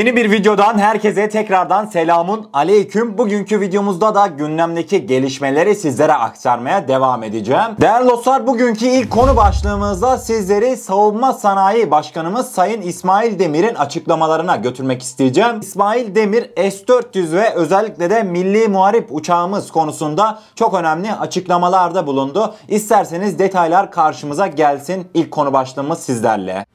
Yeni bir videodan herkese tekrardan selamun aleyküm. Bugünkü videomuzda da gündemdeki gelişmeleri sizlere aktarmaya devam edeceğim. Değerli dostlar bugünkü ilk konu başlığımızda sizleri Savunma Sanayi Başkanımız Sayın İsmail Demir'in açıklamalarına götürmek isteyeceğim. İsmail Demir S-400 ve özellikle de Milli Muharip uçağımız konusunda çok önemli açıklamalarda bulundu. İsterseniz detaylar karşımıza gelsin. İlk konu başlığımız sizlerle.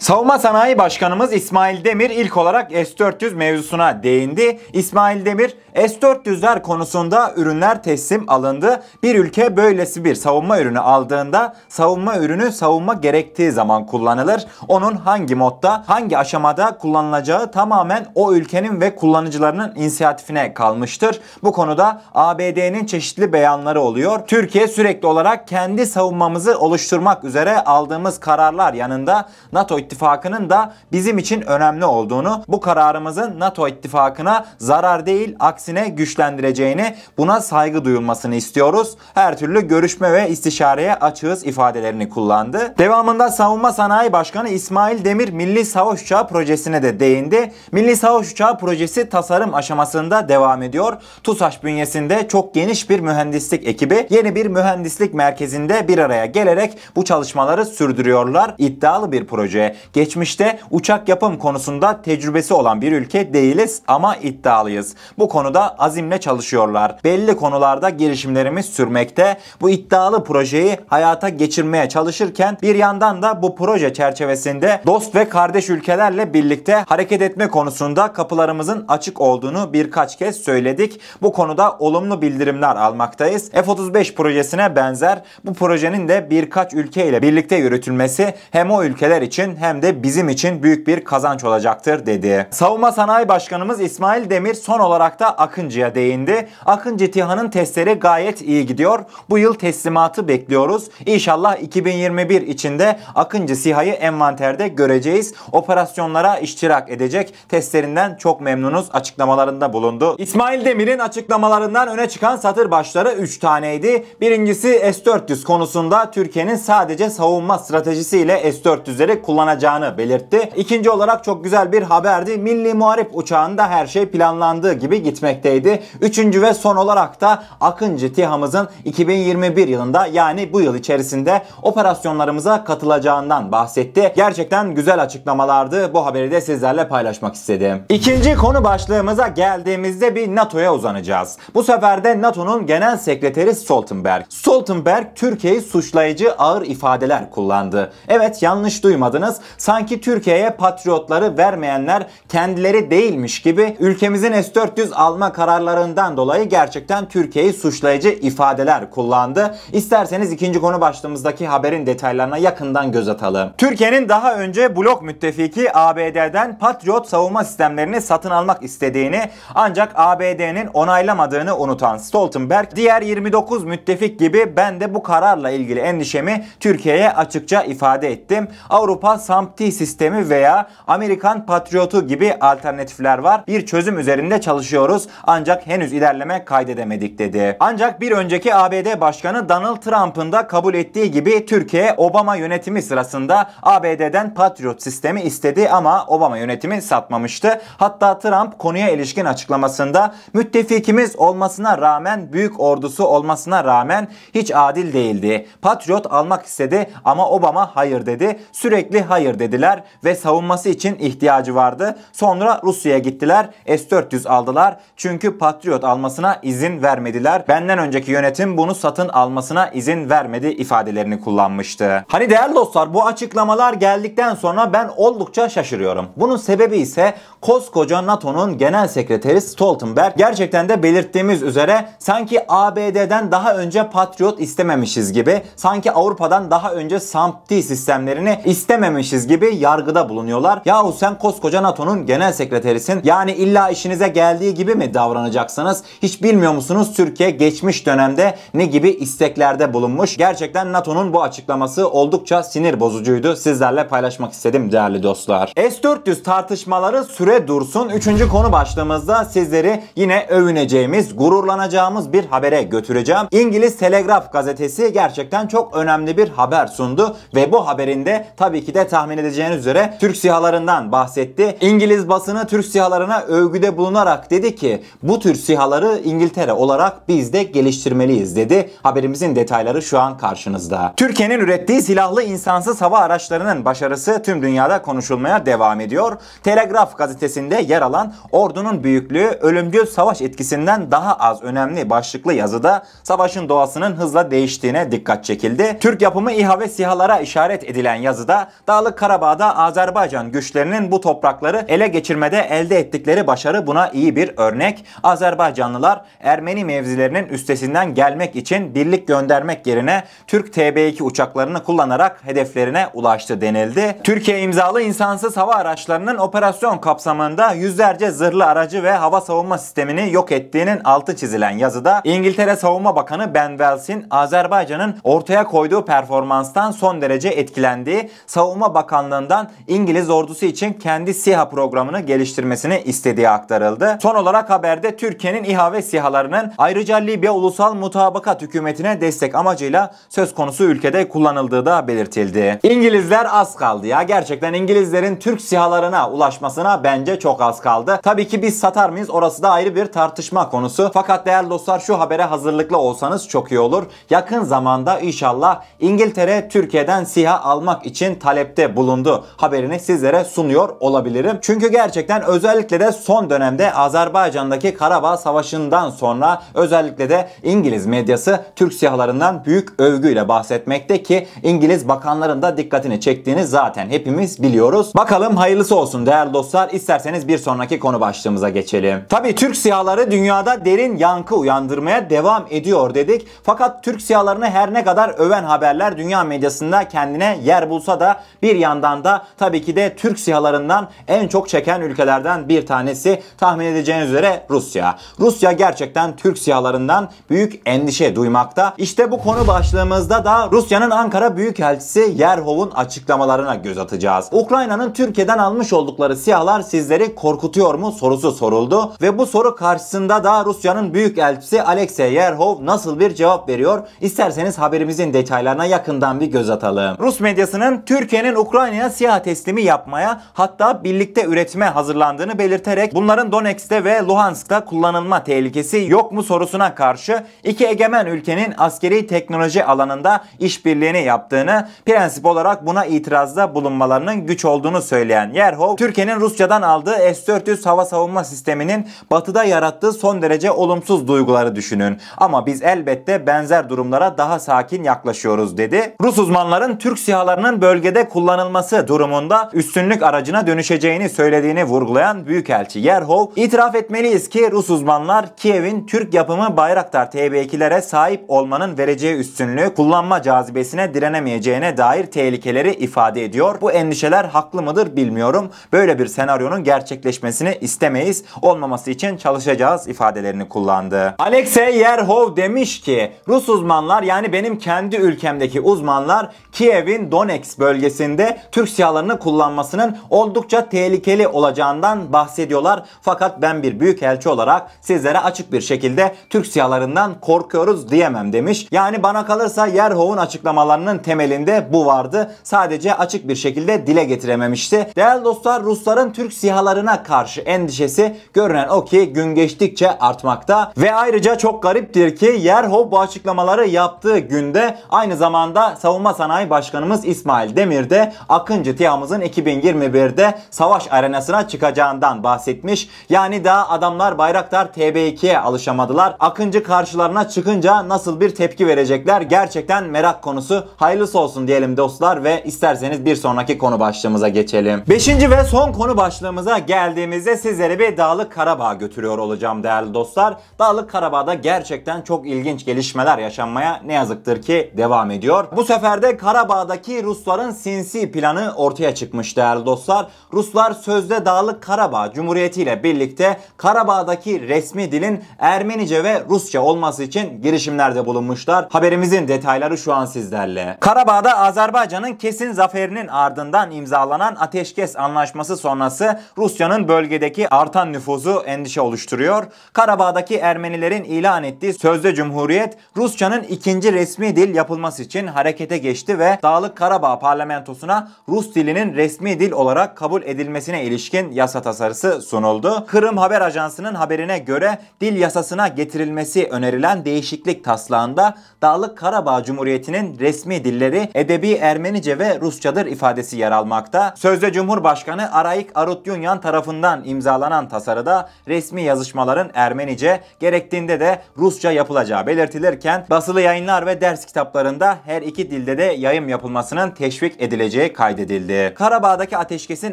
Savunma Sanayi Başkanımız İsmail Demir ilk olarak S-400 mevzusuna değindi. İsmail Demir S-400'ler konusunda ürünler teslim alındı. Bir ülke böylesi bir savunma ürünü aldığında savunma ürünü savunma gerektiği zaman kullanılır. Onun hangi modda, hangi aşamada kullanılacağı tamamen o ülkenin ve kullanıcılarının inisiyatifine kalmıştır. Bu konuda ABD'nin çeşitli beyanları oluyor. Türkiye sürekli olarak kendi savunmamızı oluşturmak üzere aldığımız kararlar yanında NATO ittifakının da bizim için önemli olduğunu, bu kararımızın NATO ittifakına zarar değil aksine güçlendireceğini, buna saygı duyulmasını istiyoruz. Her türlü görüşme ve istişareye açığız ifadelerini kullandı. Devamında Savunma Sanayi Başkanı İsmail Demir Milli Savaş Uçağı projesine de değindi. Milli Savaş Uçağı projesi tasarım aşamasında devam ediyor. TUSAŞ bünyesinde çok geniş bir mühendislik ekibi yeni bir mühendislik merkezinde bir araya gelerek bu çalışmaları sürdürüyorlar. İddialı bir proje. Geçmişte uçak yapım konusunda tecrübesi olan bir ülke değiliz ama iddialıyız. Bu konuda azimle çalışıyorlar. Belli konularda girişimlerimiz sürmekte. Bu iddialı projeyi hayata geçirmeye çalışırken bir yandan da bu proje çerçevesinde dost ve kardeş ülkelerle birlikte hareket etme konusunda kapılarımızın açık olduğunu birkaç kez söyledik. Bu konuda olumlu bildirimler almaktayız. F-35 projesine benzer bu projenin de birkaç ülke ile birlikte yürütülmesi hem o ülkeler için hem de bizim için büyük bir kazanç olacaktır dedi. Savunma Sanayi Başkanımız İsmail Demir son olarak da Akıncı'ya değindi. Akıncı TİHA'nın testleri gayet iyi gidiyor. Bu yıl teslimatı bekliyoruz. İnşallah 2021 içinde Akıncı SİHA'yı envanterde göreceğiz. Operasyonlara iştirak edecek. Testlerinden çok memnunuz açıklamalarında bulundu. İsmail Demir'in açıklamalarından öne çıkan satır başları 3 taneydi. Birincisi S-400 konusunda Türkiye'nin sadece savunma stratejisiyle S-400'leri kullanacağını belirtti. İkinci olarak çok güzel bir haberdi. Milli Muharip uçağında her şey planlandığı gibi gitmekteydi. Üçüncü ve son olarak da Akıncı TİHA'mızın 2021 yılında yani bu yıl içerisinde operasyonlarımıza katılacağından bahsetti. Gerçekten güzel açıklamalardı. Bu haberi de sizlerle paylaşmak istedim. İkinci konu başlığımıza geldiğimizde bir NATO'ya uzanacağız. Bu sefer de NATO'nun Genel Sekreteri Stoltenberg. Stoltenberg Türkiye'yi suçlayıcı ağır ifadeler kullandı. Evet yanlış duymadınız. Sanki Türkiye'ye patriotları vermeyenler kendileri değilmiş gibi ülkemizin S-400 alma kararlarından dolayı gerçekten Türkiye'yi suçlayıcı ifadeler kullandı. İsterseniz ikinci konu başlığımızdaki haberin detaylarına yakından göz atalım. Türkiye'nin daha önce blok müttefiki ABD'den Patriot savunma sistemlerini satın almak istediğini ancak ABD'nin onaylamadığını unutan Stoltenberg diğer 29 müttefik gibi ben de bu kararla ilgili endişemi Türkiye'ye açıkça ifade ettim. Avrupa SAMP-T sistemi veya Amerikan Patriot'u gibi alternatifler var. Bir çözüm üzerinde çalışıyoruz ancak henüz ilerleme kaydedemedik dedi. Ancak bir önceki ABD Başkanı Donald Trump'ın da kabul ettiği gibi Türkiye Obama yönetimi sırasında ABD'den Patriot sistemi istedi ama Obama yönetimi satmamıştı. Hatta Trump konuya ilişkin açıklamasında müttefikimiz olmasına rağmen büyük ordusu olmasına rağmen hiç adil değildi. Patriot almak istedi ama Obama hayır dedi. Sürekli hayır dediler ve savunması için ihtiyacı vardı. Sonra Rusya'ya gittiler. S-400 aldılar. Çünkü Patriot almasına izin vermediler. Benden önceki yönetim bunu satın almasına izin vermedi ifadelerini kullanmıştı. Hani değerli dostlar bu açıklamalar geldikten sonra ben oldukça şaşırıyorum. Bunun sebebi ise koskoca NATO'nun genel sekreteri Stoltenberg gerçekten de belirttiğimiz üzere sanki ABD'den daha önce Patriot istememişiz gibi, sanki Avrupa'dan daha önce SAMP-T sistemlerini istememişiz gibi yargıda bulunuyorlar. Yahu sen koskoca NATO'nun genel sekreterisin. Yani illa işinize geldiği gibi mi davranacaksınız? Hiç bilmiyor musunuz Türkiye geçmiş dönemde ne gibi isteklerde bulunmuş? Gerçekten NATO'nun bu açıklaması oldukça sinir bozucuydu. Sizlerle paylaşmak istedim değerli dostlar. S-400 tartışmaları süre süre dursun. Üçüncü konu başlığımızda sizleri yine övüneceğimiz, gururlanacağımız bir habere götüreceğim. İngiliz Telegraph gazetesi gerçekten çok önemli bir haber sundu ve bu haberinde tabii ki de tahmin edeceğiniz üzere Türk sihalarından bahsetti. İngiliz basını Türk sihalarına övgüde bulunarak dedi ki bu tür sihaları İngiltere olarak biz de geliştirmeliyiz dedi. Haberimizin detayları şu an karşınızda. Türkiye'nin ürettiği silahlı insansız hava araçlarının başarısı tüm dünyada konuşulmaya devam ediyor. Telegraph gazetesinde yer alan ordunun büyüklüğü ölümcül savaş etkisinden daha az önemli başlıklı yazıda savaşın doğasının hızla değiştiğine dikkat çekildi. Türk yapımı İHA ve SİHA'lara işaret edilen yazıda Dağlık Karabağ'da Azerbaycan güçlerinin bu toprakları ele geçirmede elde ettikleri başarı buna iyi bir örnek. Azerbaycanlılar Ermeni mevzilerinin üstesinden gelmek için birlik göndermek yerine Türk TB2 uçaklarını kullanarak hedeflerine ulaştı denildi. Türkiye imzalı insansız hava araçlarının operasyon kapsamında yüzlerce zırhlı aracı ve hava savunma sistemini yok ettiğinin altı çizilen yazıda İngiltere Savunma Bakanı Ben Wells'in Azerbaycan'ın ortaya koyduğu performanstan son derece etkilendiği, Savunma Bakanlığı'ndan İngiliz ordusu için kendi SİHA programını geliştirmesini istediği aktarıldı. Son olarak haberde Türkiye'nin İHA ve SİHA'larının ayrıca Libya Ulusal Mutabakat Hükümeti'ne destek amacıyla söz konusu ülkede kullanıldığı da belirtildi. İngilizler az kaldı ya. Gerçekten İngilizlerin Türk SİHA'larına ulaşmasına bence çok az kaldı. Tabii ki biz satar mıyız? Orası da ayrı bir tartışma konusu. Fakat değerli dostlar şu habere hazırlıklı olsanız çok iyi olur. Yakın zamanda inşallah İngiltere Türkiye'den SİHA almak için talepte bulundu. Haberini sizlere sunuyor olabilirim. Çünkü gerçekten özellikle de son dönemde Azerbaycan'daki Karabağ Savaşı'ndan sonra özellikle de İngiliz medyası Türk SİHA'larından büyük övgüyle bahsetmekte ki İngiliz bakanların da dikkatini çektiğini zaten hepimiz biliyoruz. Bakalım hayırlısı olsun değerli dostlar. İsterseniz bir sonraki konu başlığımıza geçelim. Tabii Türk SİHA'ları dünyada derin yankı uyandırmaya devam ediyor dedik. Fakat Türk SİHA'larını her ne kadar öven haberler dünya medyasında kendine yer bulsa da bir yandan da tabii ki de Türk SİHA'larından en çok çeken ülkelerden bir tanesi tahmin edeceğiniz üzere Rusya. Rusya gerçekten Türk SİHA'larından büyük endişe duymakta. İşte bu konu başlığımızda da Rusya'nın Ankara Büyükelçisi Yerhov'un açıklamalarına göz atacağız. Ukrayna'nın Türkiye'den almış oldukları SİHA'lar sizleri korkutuyor mu sorusu soruldu ve bu soru karşısında da Rusya'nın Büyükelçisi Alexey Yerhov nasıl bir cevap veriyor? İsterseniz haberimizin detaylarına yakından bir göz atalım. Rus medyasının Türkiye'nin Ukrayna'ya SİHA teslimi yapmaya hatta birlikte üretime hazırlandığını belirterek bunların Donetsk'te ve Luhansk'ta kullanılma tehlikesi yok mu sorusuna karşı iki egemen ülkenin askeri teknoloji alanında işbirliğini yaptığını, prensip olarak buna itirazda bulunmalarının güç olduğunu söyleyen Yerhov, Türkiye'nin Rusya'dan aldığı S-400 hava savunma sisteminin batıda yarattığı son derece olumsuz duyguları düşünün. Ama biz elbette benzer durumlara daha sakin yaklaşıyoruz dedi. Rus uzmanların Türk SİHA'larının bölgede kullanılması durumunda üstünlük aracına dönüşeceğini söylediğini vurgulayan Büyükelçi Yerhov, itiraf etmeliyiz ki Rus uzmanlar Kiev'in Türk yapımı Bayraktar TB2'lere sahip olmanın vereceği üstünlüğü kullanma cazibesine direnemeyeceğine dair tehlikeleri ifade ediyor. Bu endişeler haklı mıdır bilmiyorum. Böyle bir senaryonun gerçekleşmesini istemeyiz. Olmaması için çalışacağız ifadelerini kullandı. Alexey Yerhov demiş ki Rus uzmanlar yani benim kendi ülkemdeki uzmanlar Kiev'in Donetsk bölgesinde Türk SİHA'larını kullanmasının oldukça tehlikeli olacağından bahsediyorlar. Fakat ben bir büyükelçi olarak sizlere açık bir şekilde Türk SİHA'larından korkuyoruz diyemem demiş. Yani bana kalırsa Yerhov'un açıklamalarının temelinde bu vardı. Sadece açık bir şekilde dile getirememişti. Değerli dostlar Rusların Türk SİHA'larına karşı endişesi görünen o ki gün geçtikçe artmakta. Ve ayrıca çok gariptir ki Yerhov bu açıklamaları yaptığı günde aynı zamanda Savunma Sanayi Başkanımız İsmail Demir de Akıncı TİHA'mızın 2021'de savaş arenasına çıkacağından bahsetmiş. Yani daha adamlar Bayraktar TB2'ye alışamadılar. Akıncı karşılarına çıkınca nasıl bir tepki verecekler? Gerçekten merak konusu. Hayırlısı olsun diyelim dostlar ve isterseniz bir sonraki konu başlığımıza geçelim. Beşinci ve son konu başlığımıza geldiğimizde sizlere bir Dağlık Karabağ götürüyor olacağım değerli dostlar. Dağlık Karabağ'da gerçekten çok ilginç gelişmeler yaşanmaya ne yazıktır ki devam ediyor. Bu sefer de Karabağ'daki Rusların sinsi planı ortaya çıkmış değerli dostlar. Ruslar sözde Dağlık Karabağ Cumhuriyeti ile birlikte Karabağ'daki resmi dilin Ermenice ve Rusça olması için girişimlerde bulunmuşlar. Haberimizin detayları şu an sizlerle. Karabağ'da Azerbaycan'ın kesin zaferinin ardından imzalanan ateşkes anlaşması sonrası Rusya'nın bölgedeki artan nüfuzu endişe oluşturuyor. Karabağ'daki Ermenilerin ilan ettiği sözde cumhuriyet Rusçanın ikinci resmi dil yapılması için harekete geçti ve Dağlık Karabağ parlamentosuna Rus dilinin resmi dil olarak kabul edilmesine ilişkin yasa tasarısı sunuldu. Kırım Haber Ajansı'nın haberine göre dil yasasına getirilmesi önerilen değişiklik taslağında Dağlık Karabağ Cumhuriyeti'nin resmi dilleri edebi Ermenice ve Rusçadır ifadesi yer almakta. Sözde Cumhurbaşkanı Arayik Arutyunyan tarafından imzalanan tasarıda resmi yazışmaların Ermenice gerektiğinde de Rusça yapılacağı belirtilirken basılı yayınlar ve ders kitaplarında her iki dilde de yayım yapılmasının teşvik edileceği kaydedildi. Karabağ'daki ateşkesin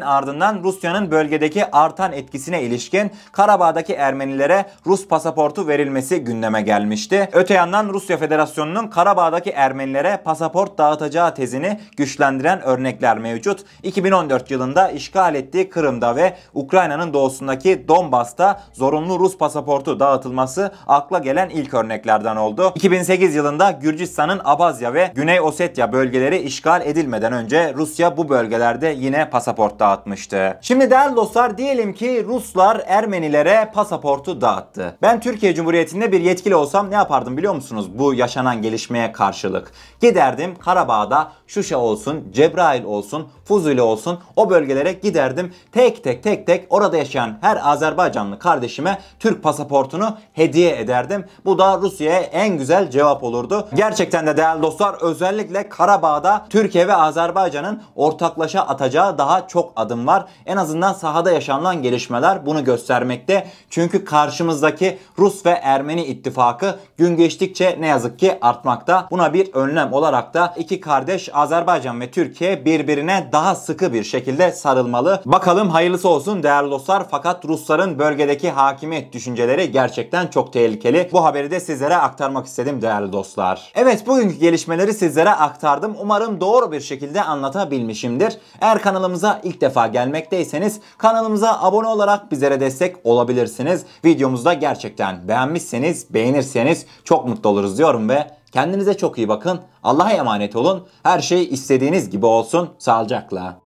ardından Rusya'nın bölgedeki artan etkisine ilişkin Karabağ'daki Ermenilere Rus pasaportu verilmesi gündeme gelmişti. Öte yandan Rusya Federasyonu'nun Karabağ'daki Ermenilere pasaport dağıtacağı tezini güçlendiren örnekler mevcut. 2014 yılında işgal ettiği Kırım'da ve Ukrayna'nın doğusundaki Donbas'ta zorunlu Rus pasaportu dağıtılması akla gelen ilk örneklerden oldu. 2008 yılında Gürcistan'ın Abazya ve Güney Ossetya bölgeleri işgal edilmeden önce Rusya bu bölgelerde yine pasaport dağıtmıştı. Şimdi değerli dostlar diyelim ki Ruslar Ermenilere pasaportu dağıttı. Ben Türkiye Cumhuriyeti'nde bir yetkili olsam ne yapardım biliyor musunuz bu yaşanan gelişmeye karşılık? Giderdim Karabağ'da Şuşa olsun, Cebrail olsun, Fuzuli olsun o bölgelere giderdim. Tek tek tek tek orada yaşayan her Azerbaycanlı kardeşime Türk pasaportunu hediye ederdim. Bu da Rusya'ya en güzel cevap olurdu. Gerçekten de değerli dostlar özellikle Karabağ'da Türkiye ve Azerbaycan'ın ortaklaşa atacağı daha çok adım var. En azından sahada yaşanılan gelişmeler bunu göstermekte. Çünkü karşımızdaki Rus ve Ermeni ittifakı gün geçtikçe ne yazık ki artmakta. Buna bir önlem olarak da iki kardeş Azerbaycan ve Türkiye birbirine daha sıkı bir şekilde sarılmalı. Bakalım hayırlısı olsun değerli dostlar. Fakat Rusların bölgedeki hakimiyet düşünceleri gerçekten çok tehlikeli. Bu haberi de sizlere aktarmak istedim değerli dostlar. Evet bugünkü gelişmeleri sizlere aktardım. Umarım doğru bir şekilde anlatabilmişimdir. Eğer kanalımıza ilk defa gelmekteyseniz kanalımıza abone olarak bizlere destek olabilirsiniz. Videomuzda gerçekten beğenmişseniz, beğenirseniz çok mutlu oluruz diyorum ve kendinize çok iyi bakın. Allah'a emanet olun. Her şey istediğiniz gibi olsun. Sağlıcakla.